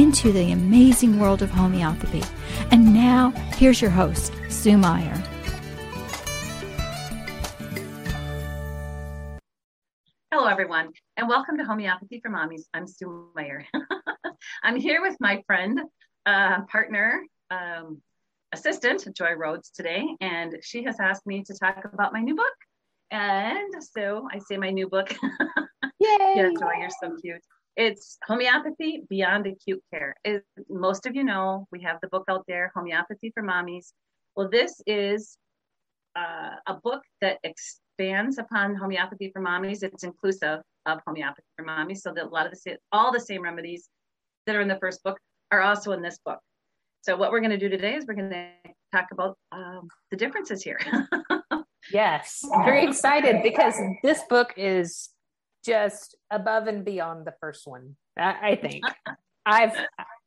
into the amazing world of homeopathy. And now, here's your host, Sue Meyer. Hello, everyone, and welcome to Homeopathy for Mommies. I'm Sue Meyer. I'm here with my friend, uh, partner, um, assistant, Joy Rhodes, today, and she has asked me to talk about my new book. And so I say my new book. Yay! yeah, Joy, you're so cute. It's Homeopathy Beyond Acute Care. As most of you know, we have the book out there, Homeopathy for Mommies. Well, this is uh, a book that expands upon homeopathy for mommies. It's inclusive of homeopathy for mommies, so that a lot of the all the same remedies that are in the first book are also in this book. So what we're going to do today is we're going to talk about um, the differences here. yes, very excited because this book is just above and beyond the first one. I, I think I've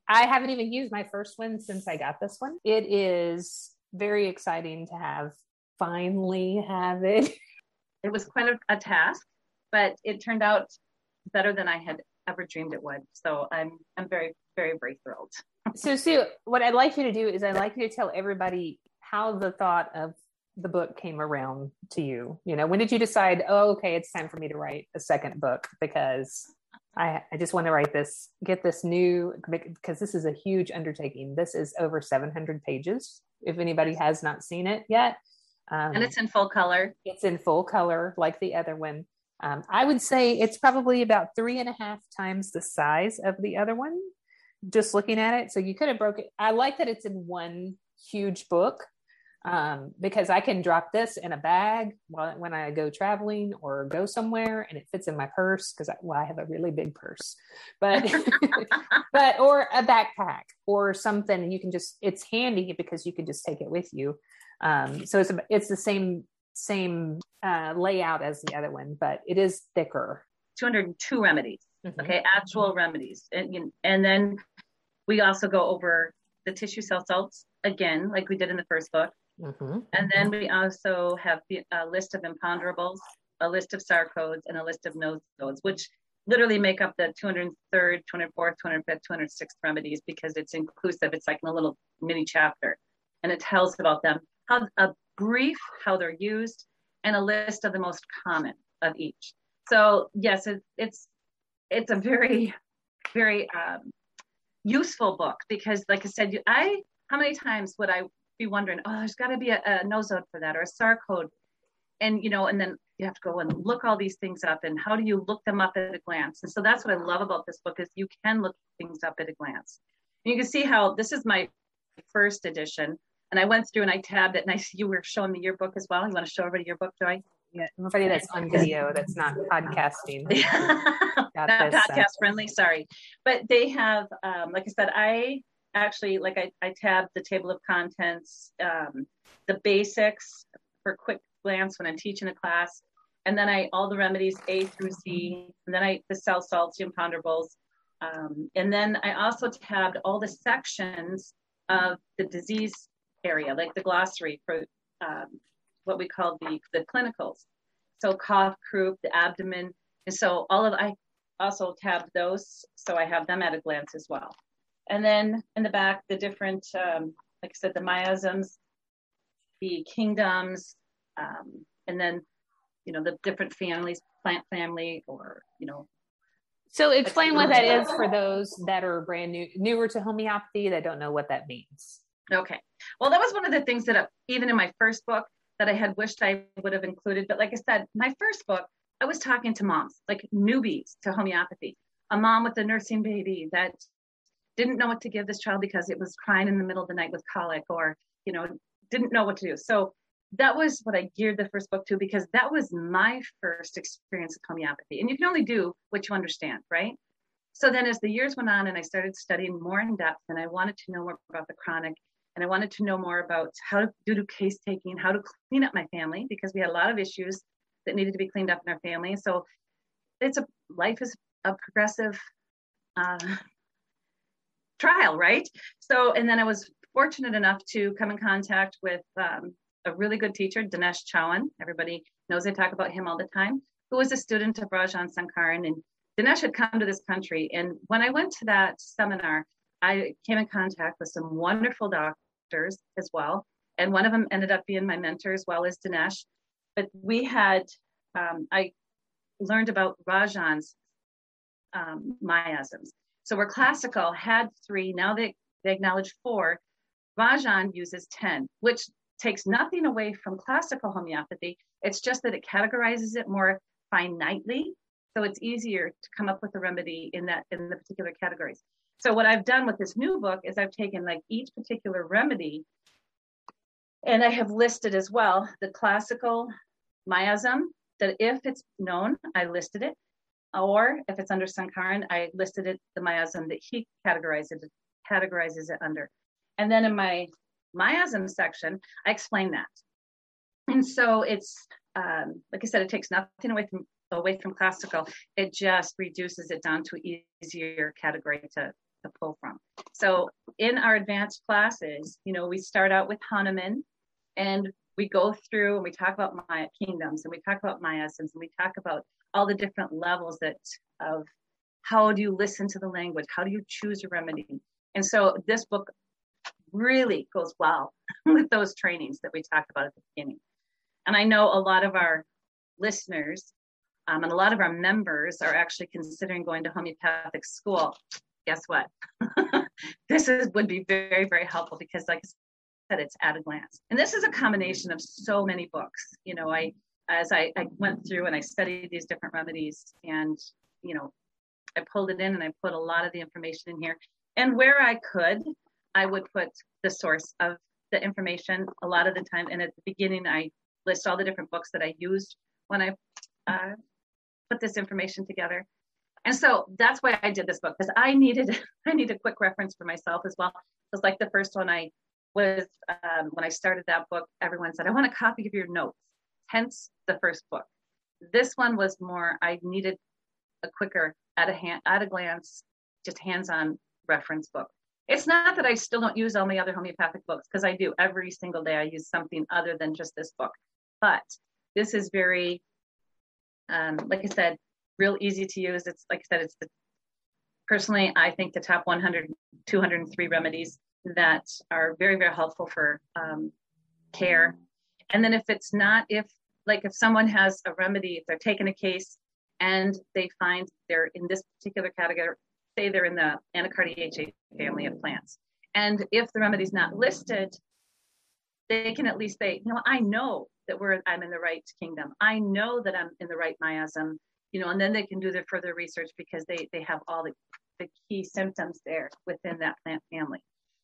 I haven't even used my first one since I got this one. It is very exciting to have finally have it. It was quite a, a task, but it turned out better than I had ever dreamed it would. So I'm I'm very very very thrilled. so Sue, what I'd like you to do is I'd like you to tell everybody how the thought of the book came around to you. You know, when did you decide, oh, okay, it's time for me to write a second book because I, I just want to write this, get this new, because this is a huge undertaking. This is over 700 pages. If anybody has not seen it yet, um, and it's in full color. It's in full color, like the other one. Um, I would say it's probably about three and a half times the size of the other one. Just looking at it, so you could have broke it. I like that it's in one huge book um, because I can drop this in a bag while, when I go traveling or go somewhere, and it fits in my purse because I, well, I have a really big purse, but but or a backpack or something. And you can just it's handy because you can just take it with you. Um, so it's it's the same same uh, layout as the other one, but it is thicker. 202 remedies. Mm-hmm. Okay, actual remedies, and and then we also go over the tissue cell salts again, like we did in the first book. Mm-hmm. And then we also have a list of imponderables, a list of sarcodes, and a list of nose codes, which literally make up the 203rd, 204th, 205th, 206th remedies because it's inclusive. It's like in a little mini chapter, and it tells about them, how a brief how they're used, and a list of the most common of each. So yes, it, it's it's a very very um, useful book because, like I said, I how many times would I be wondering, oh, there's got to be a, a nosode for that or a sarcode. And, you know, and then you have to go and look all these things up and how do you look them up at a glance? And so that's what I love about this book is you can look things up at a glance. And you can see how this is my first edition. And I went through and I tabbed it and I you were showing me your book as well. You want to show everybody your book, Joy? Yeah, everybody that's on video that's not podcasting. not podcast friendly, sorry. But they have, um, like I said, I actually like I, I tabbed the table of contents, um, the basics for quick glance when I'm teaching a class, and then I all the remedies A through Z, and then I the cell salts, the imponderables, um, and then I also tabbed all the sections of the disease area, like the glossary for um, what we call the the clinicals. So cough, croup, the abdomen, and so all of I also tabbed those, so I have them at a glance as well. And then in the back, the different, um, like I said, the miasms, the kingdoms, um, and then, you know, the different families, plant family, or, you know. So explain what that is for those that are brand new, newer to homeopathy that don't know what that means. Okay. Well, that was one of the things that, uh, even in my first book, that I had wished I would have included. But like I said, my first book, I was talking to moms, like newbies to homeopathy. A mom with a nursing baby that didn't know what to give this child because it was crying in the middle of the night with colic or you know didn't know what to do. So that was what i geared the first book to because that was my first experience of homeopathy. And you can only do what you understand right? So then as the years went on and i started studying more in depth and i wanted to know more about the chronic and I wanted to know more about how to do case taking, how to clean up my family because we had a lot of issues that needed to be cleaned up in our family. So it's a life is a progressive uh, trial, right? So, and then I was fortunate enough to come in contact with um, a really good teacher, Dinesh Chauhan. Everybody knows I talk about him all the time, who was a student of Rajan Sankaran. And Dinesh had come to this country. And when I went to that seminar, I came in contact with some wonderful doctors as well. And one of them ended up being my mentor as well as Dinesh. But we had, um, I learned about Rajan's um, miasms. So where classical had three, now they, they acknowledge four. Rajan uses 10, which takes nothing away from classical homeopathy. It's just that it categorizes it more finitely. So it's easier to come up with a remedy in that in the particular categories. So what I've done with this new book is I've taken like each particular remedy and I have listed as well the classical miasm that if it's known, I listed it. Or if it's under Sankaran, I listed it, the miasm that he categorizes it, categorizes it under. And then in my miasm section, I explain that. And so it's, um, like I said, it takes nothing away from away from classical. It just reduces it down to easier category to, to pull from. So in our advanced classes, you know, we start out with Hahnemann and we go through and we talk about Maya kingdoms and we talk about miasms and we talk about all the different levels that of how do you listen to the language? How do you choose a remedy? And so this book really goes well with those trainings that we talked about at the beginning. And I know a lot of our listeners um, and a lot of our members are actually considering going to homeopathic school. Guess what? this is would be very very helpful because, like I said, it's at a glance. And this is a combination of so many books. You know, I as I, I went through and I studied these different remedies, and you know, I pulled it in and I put a lot of the information in here. And where I could, I would put the source of the information a lot of the time. And at the beginning, I list all the different books that I used when I uh, put this information together. And so that's why I did this book because I needed I need a quick reference for myself as well. It's like the first one I was um, when I started that book, everyone said, I want a copy of your notes. Hence the first book. This one was more I needed a quicker at a hand at a glance, just hands-on reference book. It's not that I still don't use all my other homeopathic books because I do every single day. I use something other than just this book, but this is very um, like I said, real easy to use. It's like I said, it's the, personally, I think the top 100, 203 remedies that are very, very helpful for um, care. And then if it's not, if like if someone has a remedy, if they're taking a case and they find they're in this particular category, say they're in the Anacardiaceae family of plants, and if the remedy is not listed, they can at least say, you know, I know that we're I'm in the right kingdom. I know that I'm in the right miasm, you know, and then they can do their further research because they they have all the, the key symptoms there within that plant family.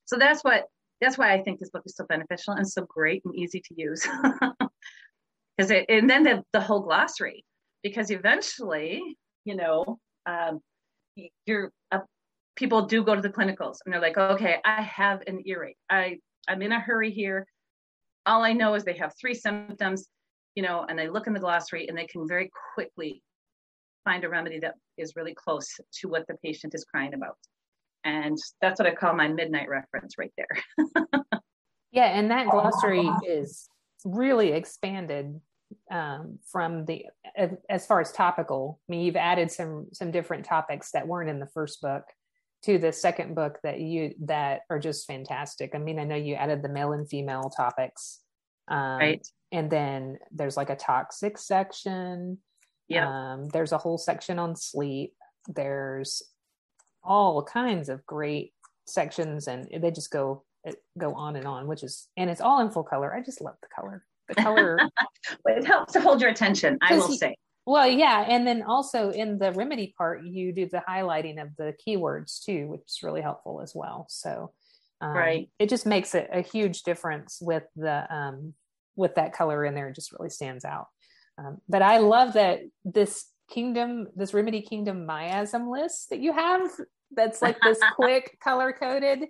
So that's what that's why I think this book is so beneficial and so great and easy to use. Because it and then the, the whole glossary, because eventually, you know, um, you're uh, people do go to the clinicals and they're like, okay, I have an earache. I I'm in a hurry here all I know is they have three symptoms, you know, and they look in the glossary and they can very quickly find a remedy that is really close to what the patient is crying about. And that's what I call my midnight reference right there. yeah, and that glossary is really expanded um, from the as far as topical. I mean, you've added some some different topics that weren't in the first book to the second book that you that are just fantastic. I mean, I know you added the male and female topics, um, right? And then there's like a toxic section. Yeah. Um, there's a whole section on sleep. There's all kinds of great sections, and they just go go on and on, which is and it's all in full color. I just love the color. The color. it helps to hold your attention. I will say. Well, yeah, and then also in the remedy part, you do the highlighting of the keywords too, which is really helpful as well. So, um, right, it just makes a, a huge difference with the um, with that color in there. It just really stands out. Um, but I love that this kingdom, this remedy kingdom miasm list that you have. That's like this quick color coded.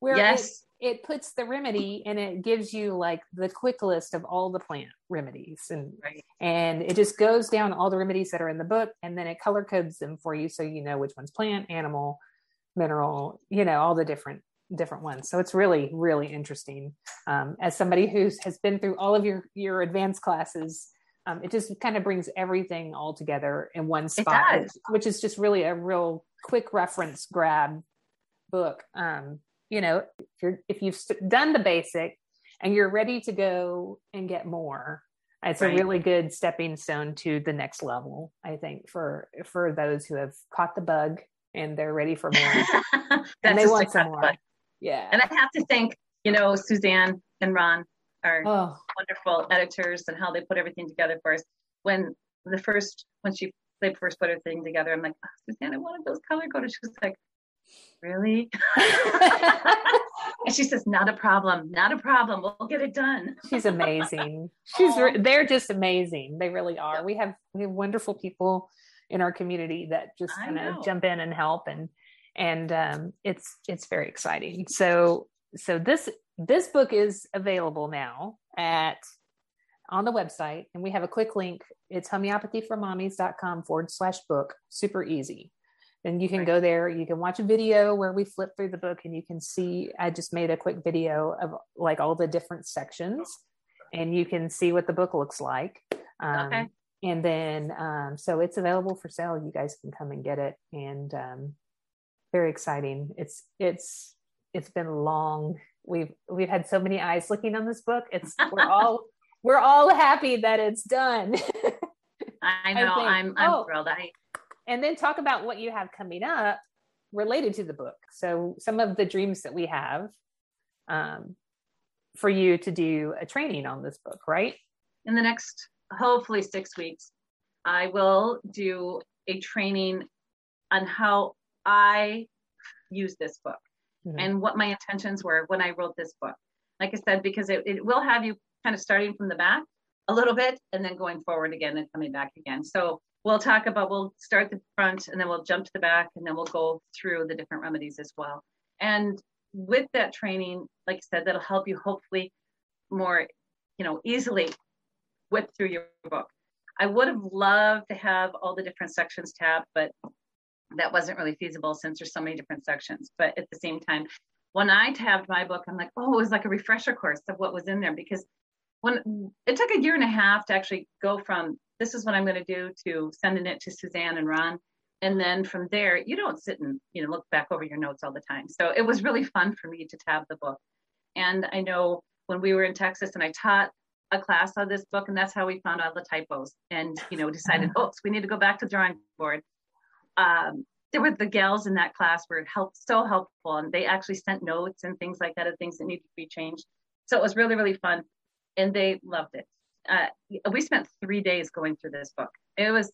Where yes. It, it puts the remedy and it gives you like the quick list of all the plant remedies and right. and it just goes down all the remedies that are in the book and then it color codes them for you so you know which one's plant animal mineral you know all the different different ones so it's really really interesting um, as somebody who has been through all of your your advanced classes um, it just kind of brings everything all together in one spot which, which, is just really a real quick reference grab book. Um, you know if you're if you've done the basic and you're ready to go and get more it's right. a really good stepping stone to the next level i think for for those who have caught the bug and they're ready for more. And they want some more. bug. yeah. And i have to thank you know suzanne and ron our oh. wonderful editors and how they put everything together for us when the first when she they first put everything together i'm like oh, suzanne i wanted those color coded she was like really? and she says, not a problem, not a problem. We'll get it done. She's amazing. She's, re- they're just amazing. They really are. We have, we have wonderful people in our community that just kind of jump in and help and, and um, it's, it's very exciting. So, so this, this book is available now at on the website and we have a quick link. It's homeopathyformommies.com forward slash book. Super easy and you can right. go there you can watch a video where we flip through the book and you can see i just made a quick video of like all the different sections and you can see what the book looks like um, okay. and then um, so it's available for sale you guys can come and get it and um, very exciting it's it's it's been long. We've we've had so many eyes looking on this book. It's we're all we're all happy that it's done. I know. I am I'm, I'm oh, thrilled. I and then talk about what you have coming up related to the book. So some of the dreams that we have um, for you to do a training on this book, right? In the next, hopefully six weeks, I will do a training on how I use this book mm-hmm. and what my intentions were when I wrote this book. Like I said, because it, it will have you kind of starting from the back a little bit and then going forward again and coming back again. So we'll talk about we'll start the front and then we'll jump to the back and then we'll go through the different remedies as well and with that training like i said that'll help you hopefully more you know easily whip through your book i would have loved to have all the different sections tabbed but that wasn't really feasible since there's so many different sections but at the same time when i tabbed my book i'm like oh it was like a refresher course of what was in there because when it took a year and a half to actually go from this is what I'm going to do to sending it to Suzanne and Ron. And then from there, you don't sit and you know look back over your notes all the time. So it was really fun for me to tab the book. And I know when we were in Texas and I taught a class on this book, and that's how we found all the typos and you know decided, oops, we need to go back to the drawing board. Um, there were the gals in that class were helped so helpful, and they actually sent notes and things like that of things that needed to be changed. So it was really really fun, and they loved it uh, we spent three days going through this book. It was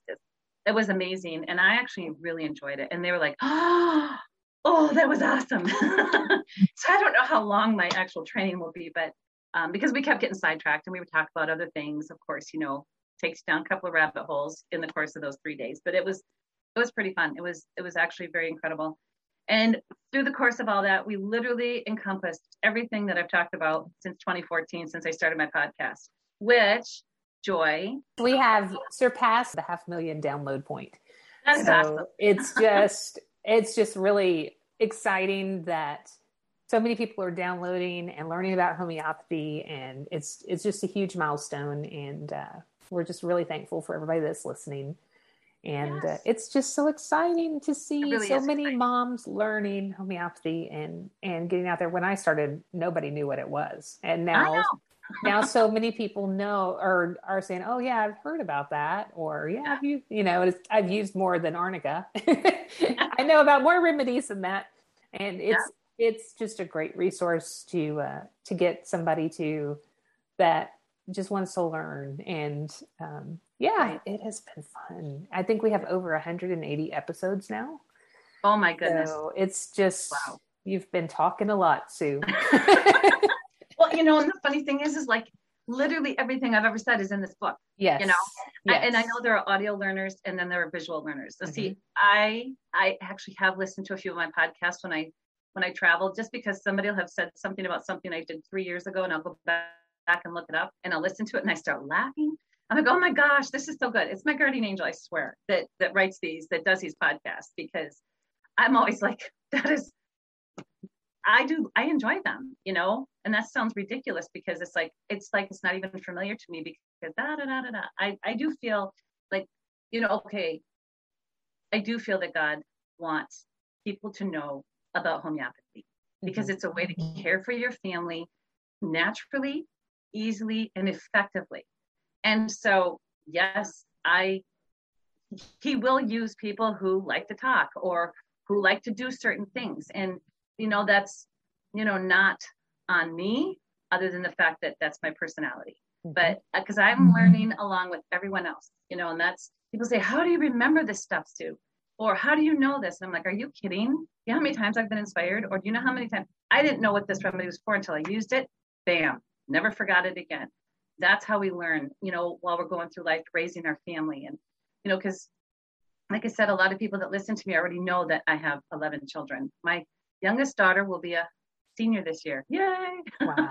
it was amazing, and I actually really enjoyed it. And they were like, "Oh, oh, that was awesome!" so I don't know how long my actual training will be, but um, because we kept getting sidetracked and we would talk about other things, of course, you know, takes down a couple of rabbit holes in the course of those three days. But it was it was pretty fun. It was it was actually very incredible. And through the course of all that, we literally encompassed everything that I've talked about since 2014, since I started my podcast which Joy. We have surpassed the half million download point. That's so awesome. it's just it's just really exciting that so many people are downloading and learning about homeopathy and it's it's just a huge milestone and uh, we're just really thankful for everybody that's listening and yes. uh, it's just so exciting to see really so many exciting. moms learning homeopathy and and getting out there when i started nobody knew what it was and now now so many people know or are saying, "Oh yeah, I've heard about that," or "Yeah, I've used, you know, I've used more than arnica. I know about more remedies than that." And it's yeah. it's just a great resource to uh, to get somebody to that just wants to learn. And um, yeah, it has been fun. I think we have over 180 episodes now. Oh my goodness! So it's just wow. you've been talking a lot, Sue. well, you know, and the funny thing is, is like literally everything I've ever said is in this book. Yes. You know, yes. I, and I know there are audio learners and then there are visual learners. So mm-hmm. see, I I actually have listened to a few of my podcasts when I when I travel, just because somebody will have said something about something I did three years ago, and I'll go back and look it up, and I'll listen to it, and I start laughing. I'm like, oh my gosh, this is so good. It's my guardian angel, I swear, that that writes these, that does these podcasts, because I'm always like, that is, I do, I enjoy them, you know, and that sounds ridiculous because it's like, it's like it's not even familiar to me because da da da da da. I I do feel like, you know, okay, I do feel that God wants people to know about homeopathy because mm-hmm. it's a way to care for your family naturally, easily, and effectively. And so, yes, I he will use people who like to talk or who like to do certain things. And you know, that's you know, not on me other than the fact that that's my personality. Mm-hmm. But because uh, I'm mm-hmm. learning along with everyone else, you know, and that's people say, How do you remember this stuff, Sue? Or how do you know this? And I'm like, Are you kidding? You know how many times I've been inspired? Or do you know how many times I didn't know what this remedy was for until I used it? Bam, never forgot it again that's how we learn you know while we're going through life raising our family. And you know because like i said a lot of people that listen to me already know that i have 11 children. My youngest daughter will be a senior this year. Yay! Wow.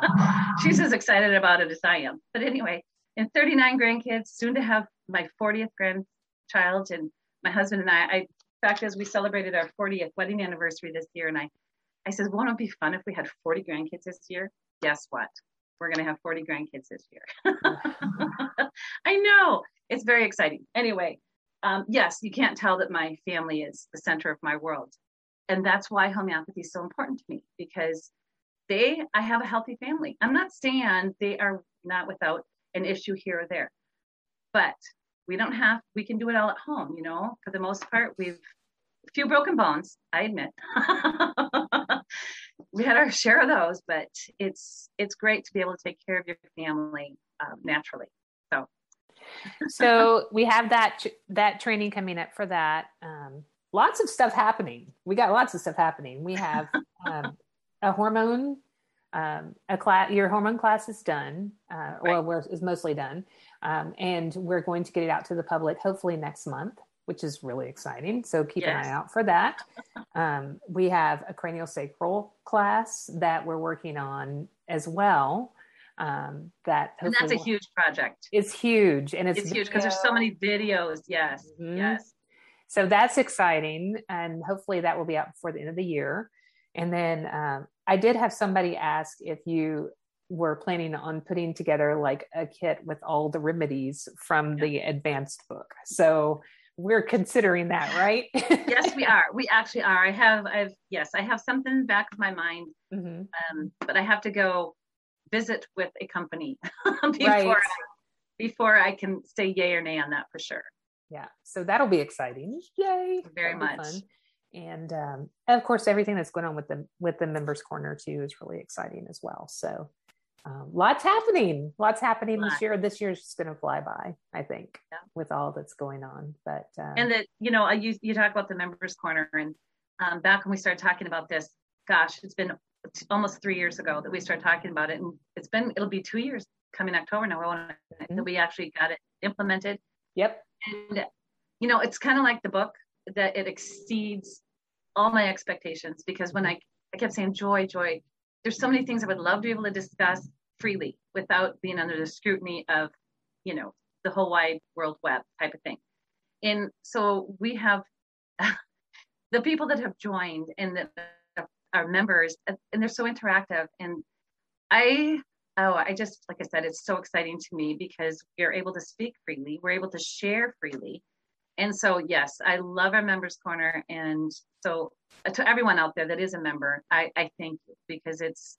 she's as excited about it as i am. But anyway and 39 grandkids soon to have my 40th grandchild. And my husband and i i in fact as we celebrated our 40th wedding anniversary this year and i i said won't it be fun if we had 40 grandkids this year? Guess what we're going to have 40 grandkids this year. I know it's very exciting. Anyway, um, yes, you can't tell that my family is the center of my world. And that's why homeopathy is so important to me because they, I have a healthy family. I'm not saying they are not without an issue here or there, but we don't have, we can do it all at home, you know, for the most part, we've a few broken bones, I admit. we had our share of those, but it's it's great to be able to take care of your family um, naturally. So, so we have that that training coming up for that. Um, lots of stuff happening. We got lots of stuff happening. We have um, a hormone. Um, a class, your hormone class is done, uh, right. or is mostly done, um, and we're going to get it out to the public hopefully next month which is really exciting. So keep yes. an eye out for that. Um, we have a cranial sacral class that we're working on as well. Um, that and that's a huge project. It's huge, and it's, it's huge because there's so many videos. Yes, mm-hmm. yes. So that's exciting, and hopefully that will be out before the end of the year. And then um, I did have somebody ask if you were planning on putting together like a kit with all the remedies from yeah. the advanced book. So we're considering that, right? yes, we are. We actually are. I have, I've, yes, I have something back of my mind, mm-hmm. um, but I have to go visit with a company before right. I, before I can say yay or nay on that for sure. Yeah, so that'll be exciting. Yay! Very much. And um, of course, everything that's going on with the with the members corner too is really exciting as well. So um, lots happening lots happening this year. This year's just going to fly by i think yeah. with all that's going on but um, and that you know you, you talk about the members corner and um, back when we started talking about this gosh it's been almost three years ago that we started talking about it and it's been it'll be two years coming october now. Mm-hmm. that we actually got it implemented. Yep. And you know it's kind of like the book that it exceeds all my expectations because when i i kept saying joy joy there's so many things I would love to be able to discuss freely without being under the scrutiny of, you know, the whole wide world web type of thing. And so we have the people that have joined and that are members, and they're so interactive. And I, oh, I just, like I said, it's so exciting to me because we're able to speak freely, we're able to share freely. And so, yes, I love our members corner. And so uh, to everyone out there that is a member, I, I thank you because it's,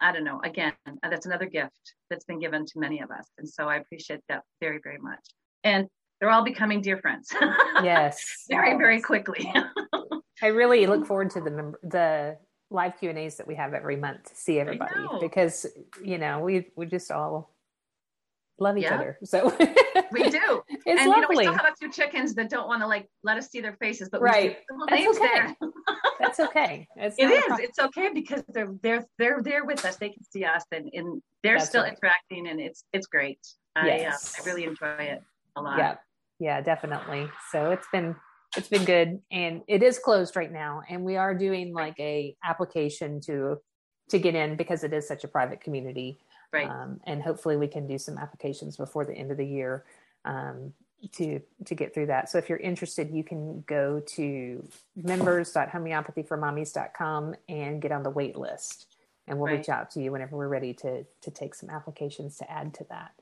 I don't know, again, uh, that's another gift that's been given to many of us. And so I appreciate that very, very much. And they're all becoming dear friends. Yes. very, very quickly. I really look forward to the member, the live Q and A's that we have every month to see everybody because, you know, we, we just all love each yeah. other. So we do. It's and lovely. you know, we still have a few chickens that don't want to like let us see their faces, but right. That's okay. That's okay. It's it is. It's okay because they're they're they're there with us. They can see us and, and they're That's still right. interacting and it's it's great. Yes. I uh, I really enjoy it a lot. Yeah. Yeah, definitely. So it's been it's been good and it is closed right now and we are doing like a application to to get in because it is such a private community right um, and hopefully we can do some applications before the end of the year um, to to get through that so if you're interested you can go to members.homeopathyformommies.com and get on the wait list and we'll right. reach out to you whenever we're ready to to take some applications to add to that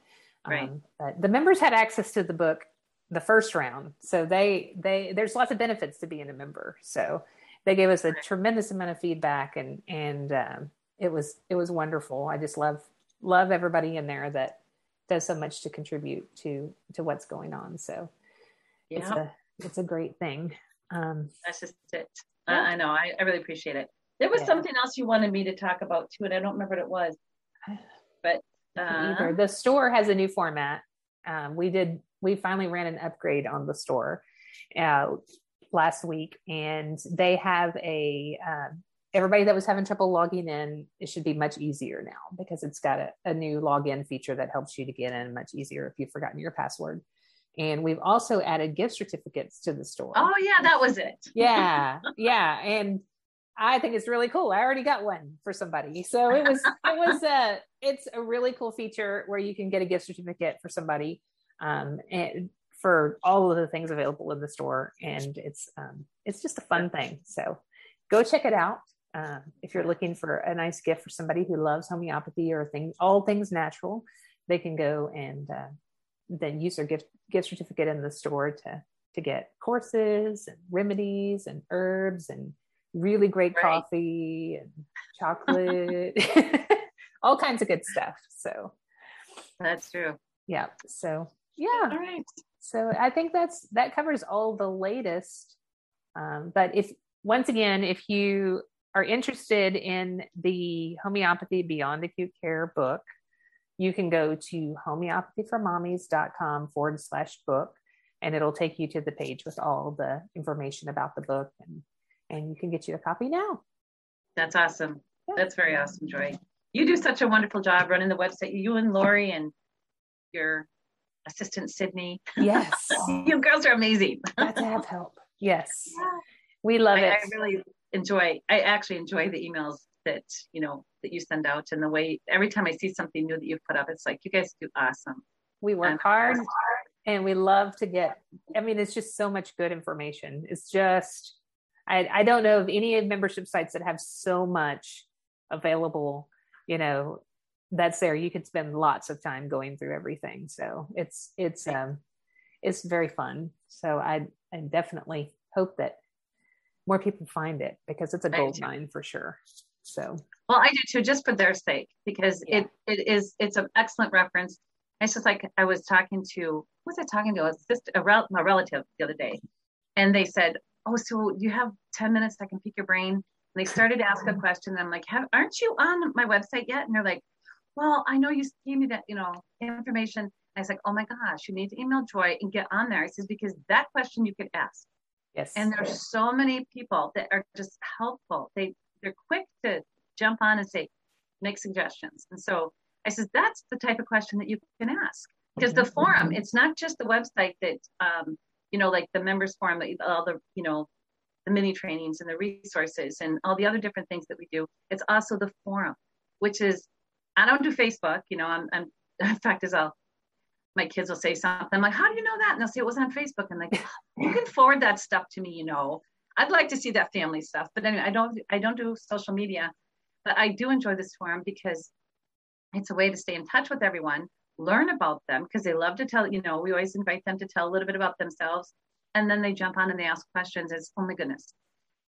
right. Um, but the members had access to the book the first round. So they they there's lots of benefits to being a member. So they gave us a tremendous amount of feedback and and um, it was it was wonderful. I just love love everybody in there that does so much to contribute to to what's going on. So yeah. it's a it's a great thing. Um, That's just it. Yeah. I know. I, I really appreciate it. There was yeah. something else you wanted me to talk about too, and I don't remember what it was. But uh, the store has a new format. Um, we did we finally ran an upgrade on the store uh, last week, and they have a uh, everybody that was having trouble logging in. It should be much easier now because it's got a, a new login feature that helps you to get in much easier if you've forgotten your password. And we've also added gift certificates to the store. Oh yeah, that was it. yeah, yeah, and I think it's really cool. I already got one for somebody. So it was it was a it's a really cool feature where you can get a gift certificate for somebody um, and for all of the things available in the store. And it's um, it's just a fun thing. So go check it out. Uh, if you're looking for a nice gift for somebody who loves homeopathy or things, all things natural, they can go and uh, then use their gift gift certificate in the store to to get courses and remedies and herbs and really great right. coffee and chocolate, all kinds of good stuff. So that's true. Yeah. So yeah. All right. So I think that's that covers all the latest. Um, but if once again, if you are interested in the homeopathy beyond acute care book, you can go to homeopathyformommies.com forward slash book and it'll take you to the page with all the information about the book and and you can get you a copy now. That's awesome. Yeah. That's very awesome, Joy. You do such a wonderful job running the website. You and Lori and your assistant Sydney. Yes. you girls are amazing. Got to have help. Yes. We love I, it. I really enjoy, I actually enjoy the emails that, you know, that you send out and the way every time I see something new that you've put up, it's like, you guys do awesome. We work and, hard and we love to get, I mean, it's just so much good information. It's just, I, I don't know of any membership sites that have so much available, you know, that's there you could spend lots of time going through everything so it's it's um it's very fun so i i definitely hope that more people find it because it's a gold mine for sure so well i do too just for their sake because yeah. it it is it's an excellent reference it's just like i was talking to who was i talking to was just a, rel- a relative the other day and they said oh so you have 10 minutes i can pick your brain and they started to ask a question and i'm like aren't you on my website yet and they're like well, I know you gave me that, you know, information. And I was like, oh my gosh, you need to email Joy and get on there. I says, because that question you could ask. Yes. And there's so many people that are just helpful. They they're quick to jump on and say, make suggestions. And so I says, that's the type of question that you can ask. Because the forum, it's not just the website that um, you know, like the members forum, all the, you know, the mini trainings and the resources and all the other different things that we do. It's also the forum, which is I don't do Facebook. You know, I'm, I'm in fact, as I'll, my kids will say something. I'm like, how do you know that? And they'll say it wasn't on Facebook. I'm like, you can forward that stuff to me. You know, I'd like to see that family stuff. But anyway, I don't, I don't do social media, but I do enjoy this forum because it's a way to stay in touch with everyone, learn about them because they love to tell. You know, we always invite them to tell a little bit about themselves, and then they jump on and they ask questions. It's oh my goodness,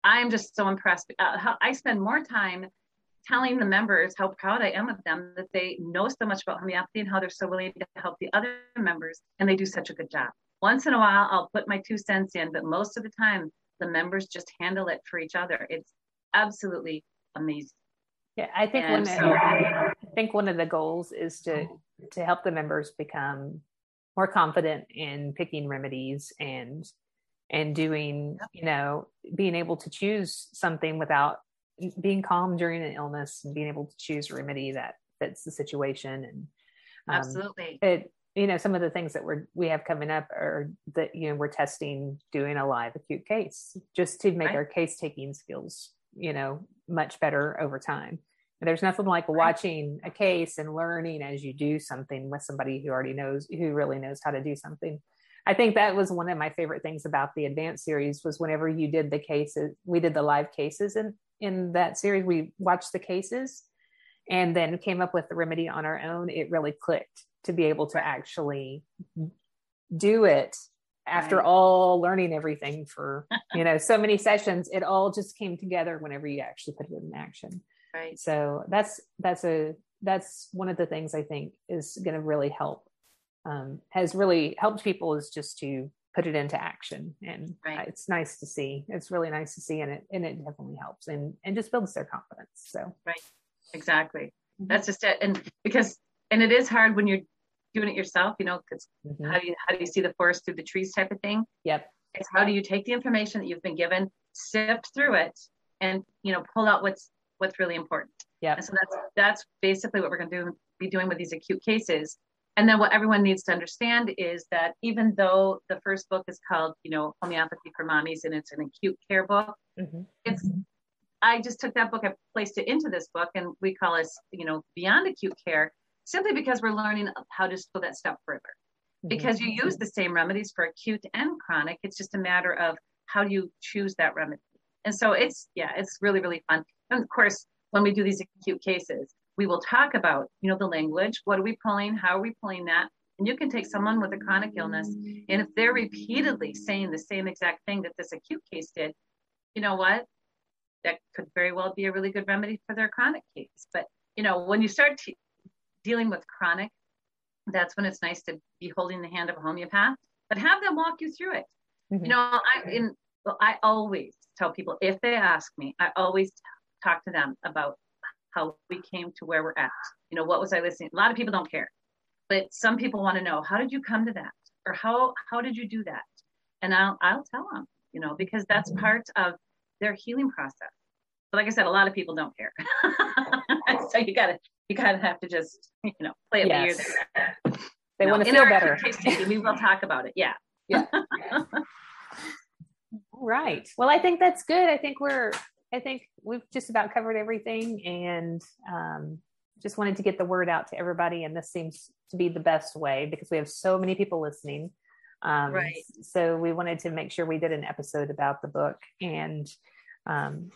I am just so impressed. Uh, how I spend more time telling the members how proud I am of them that they know so much about homeopathy and how they're so willing to help the other members, and they do such a good job. Once in a while, I'll put my two cents in, but most of the time, the members just handle it for each other. It's absolutely amazing. Yeah, I think one. So, I think one of the goals is to to help the members become more confident in picking remedies and and doing you know being able to choose something without being calm during an illness and being able to choose a remedy that fits the situation and um, absolutely it you know, some of the things that we're we have coming up are that you know we're testing doing a live acute case just to make right. our case taking skills, you know, much better over time. And there's nothing like right. watching a case and learning as you do something with somebody who already knows who really knows how to do something. I think that was one of my favorite things about the advanced series was whenever you did the cases, we did the live cases in in that series. We watched the cases and then came up with the remedy on our own. It really clicked to be able to actually do it after right. all learning everything for you know so many sessions it all just came together whenever you actually put it in action right so that's that's a that's one of the things i think is going to really help um, has really helped people is just to put it into action and right. it's nice to see it's really nice to see and it and it definitely helps and and just builds their confidence so right exactly mm-hmm. that's just it and because and it is hard when you're doing it yourself, you know, because mm-hmm. how do you how do you see the forest through the trees type of thing? Yep. It's how do you take the information that you've been given, sift through it, and you know, pull out what's what's really important. Yeah. And so that's that's basically what we're going to do be doing with these acute cases. And then what everyone needs to understand is that even though the first book is called, you know, homeopathy for mommies and it's an acute care book, mm-hmm. it's I just took that book, I placed it into this book, and we call it, you know, beyond acute care simply because we're learning how to go that step further. Mm-hmm. Because you use the same remedies for acute and chronic, it's just a matter of how do you choose that remedy. And so it's, yeah, it's really, really fun. And of course, when we do these acute cases, we will talk about, you know, the language. What are we pulling? How are we pulling that? And you can take someone with a chronic illness, and if they're repeatedly saying the same exact thing that this acute case did, you know what? That could very well be a really good remedy for their chronic case. But you know, when you start t- dealing with chronic, that's when it's nice to be holding the hand of a homeopath, but have them walk you through it. Mm-hmm. You know, I in well, I always tell people if they ask me, I always t- talk to them about how we came to where we're at. You know, what was I listening? A lot of people don't care, but some people want to know how did you come to that, or how how did you do that? And I'll I'll tell them, you know, because that's mm-hmm. part of their healing process. But like I said, a lot of people don't care. so you gotta you kind of have to just you know play it yes. by ear. They want to feel better. we will talk about it. Yeah. Yeah. All right. Well, I think that's good. I think we're. I think we've just about covered everything, and um, just wanted to get the word out to everybody. And this seems to be the best way because we have so many people listening. Um, right. So we wanted to make sure we did an episode about the book. And um,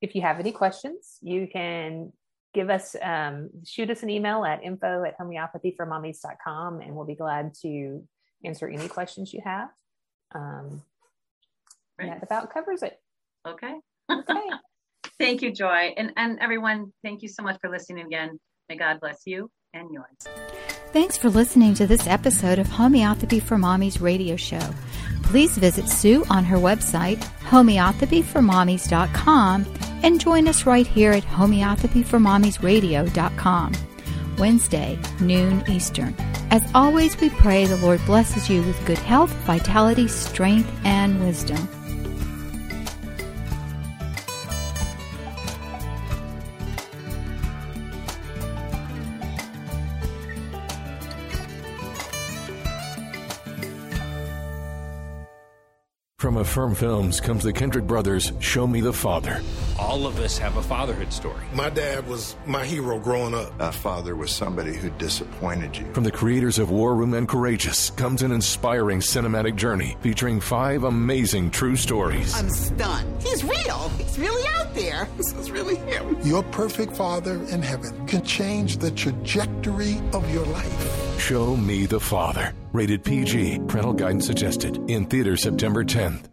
if you have any questions, you can give us um, shoot us an email at info at homeopathyformommies.com and we'll be glad to answer any questions you have um, right. that about covers it okay okay thank you joy and and everyone thank you so much for listening again may god bless you and yours thanks for listening to this episode of homeopathy for mommies radio show please visit sue on her website homeopathyformommies.com and join us right here at homeopathyformommiesradio.com. Wednesday, noon Eastern. As always, we pray the Lord blesses you with good health, vitality, strength, and wisdom. From Affirm Films comes the Kendrick brothers' Show Me the Father. All of us have a fatherhood story. My dad was my hero growing up. A father was somebody who disappointed you. From the creators of War Room and Courageous comes an inspiring cinematic journey featuring five amazing true stories. I'm stunned. He's real. He's really out there. This is really him. Your perfect father in heaven can change the trajectory of your life. Show Me the Father. Rated PG. Parental guidance suggested. In theater September 10th.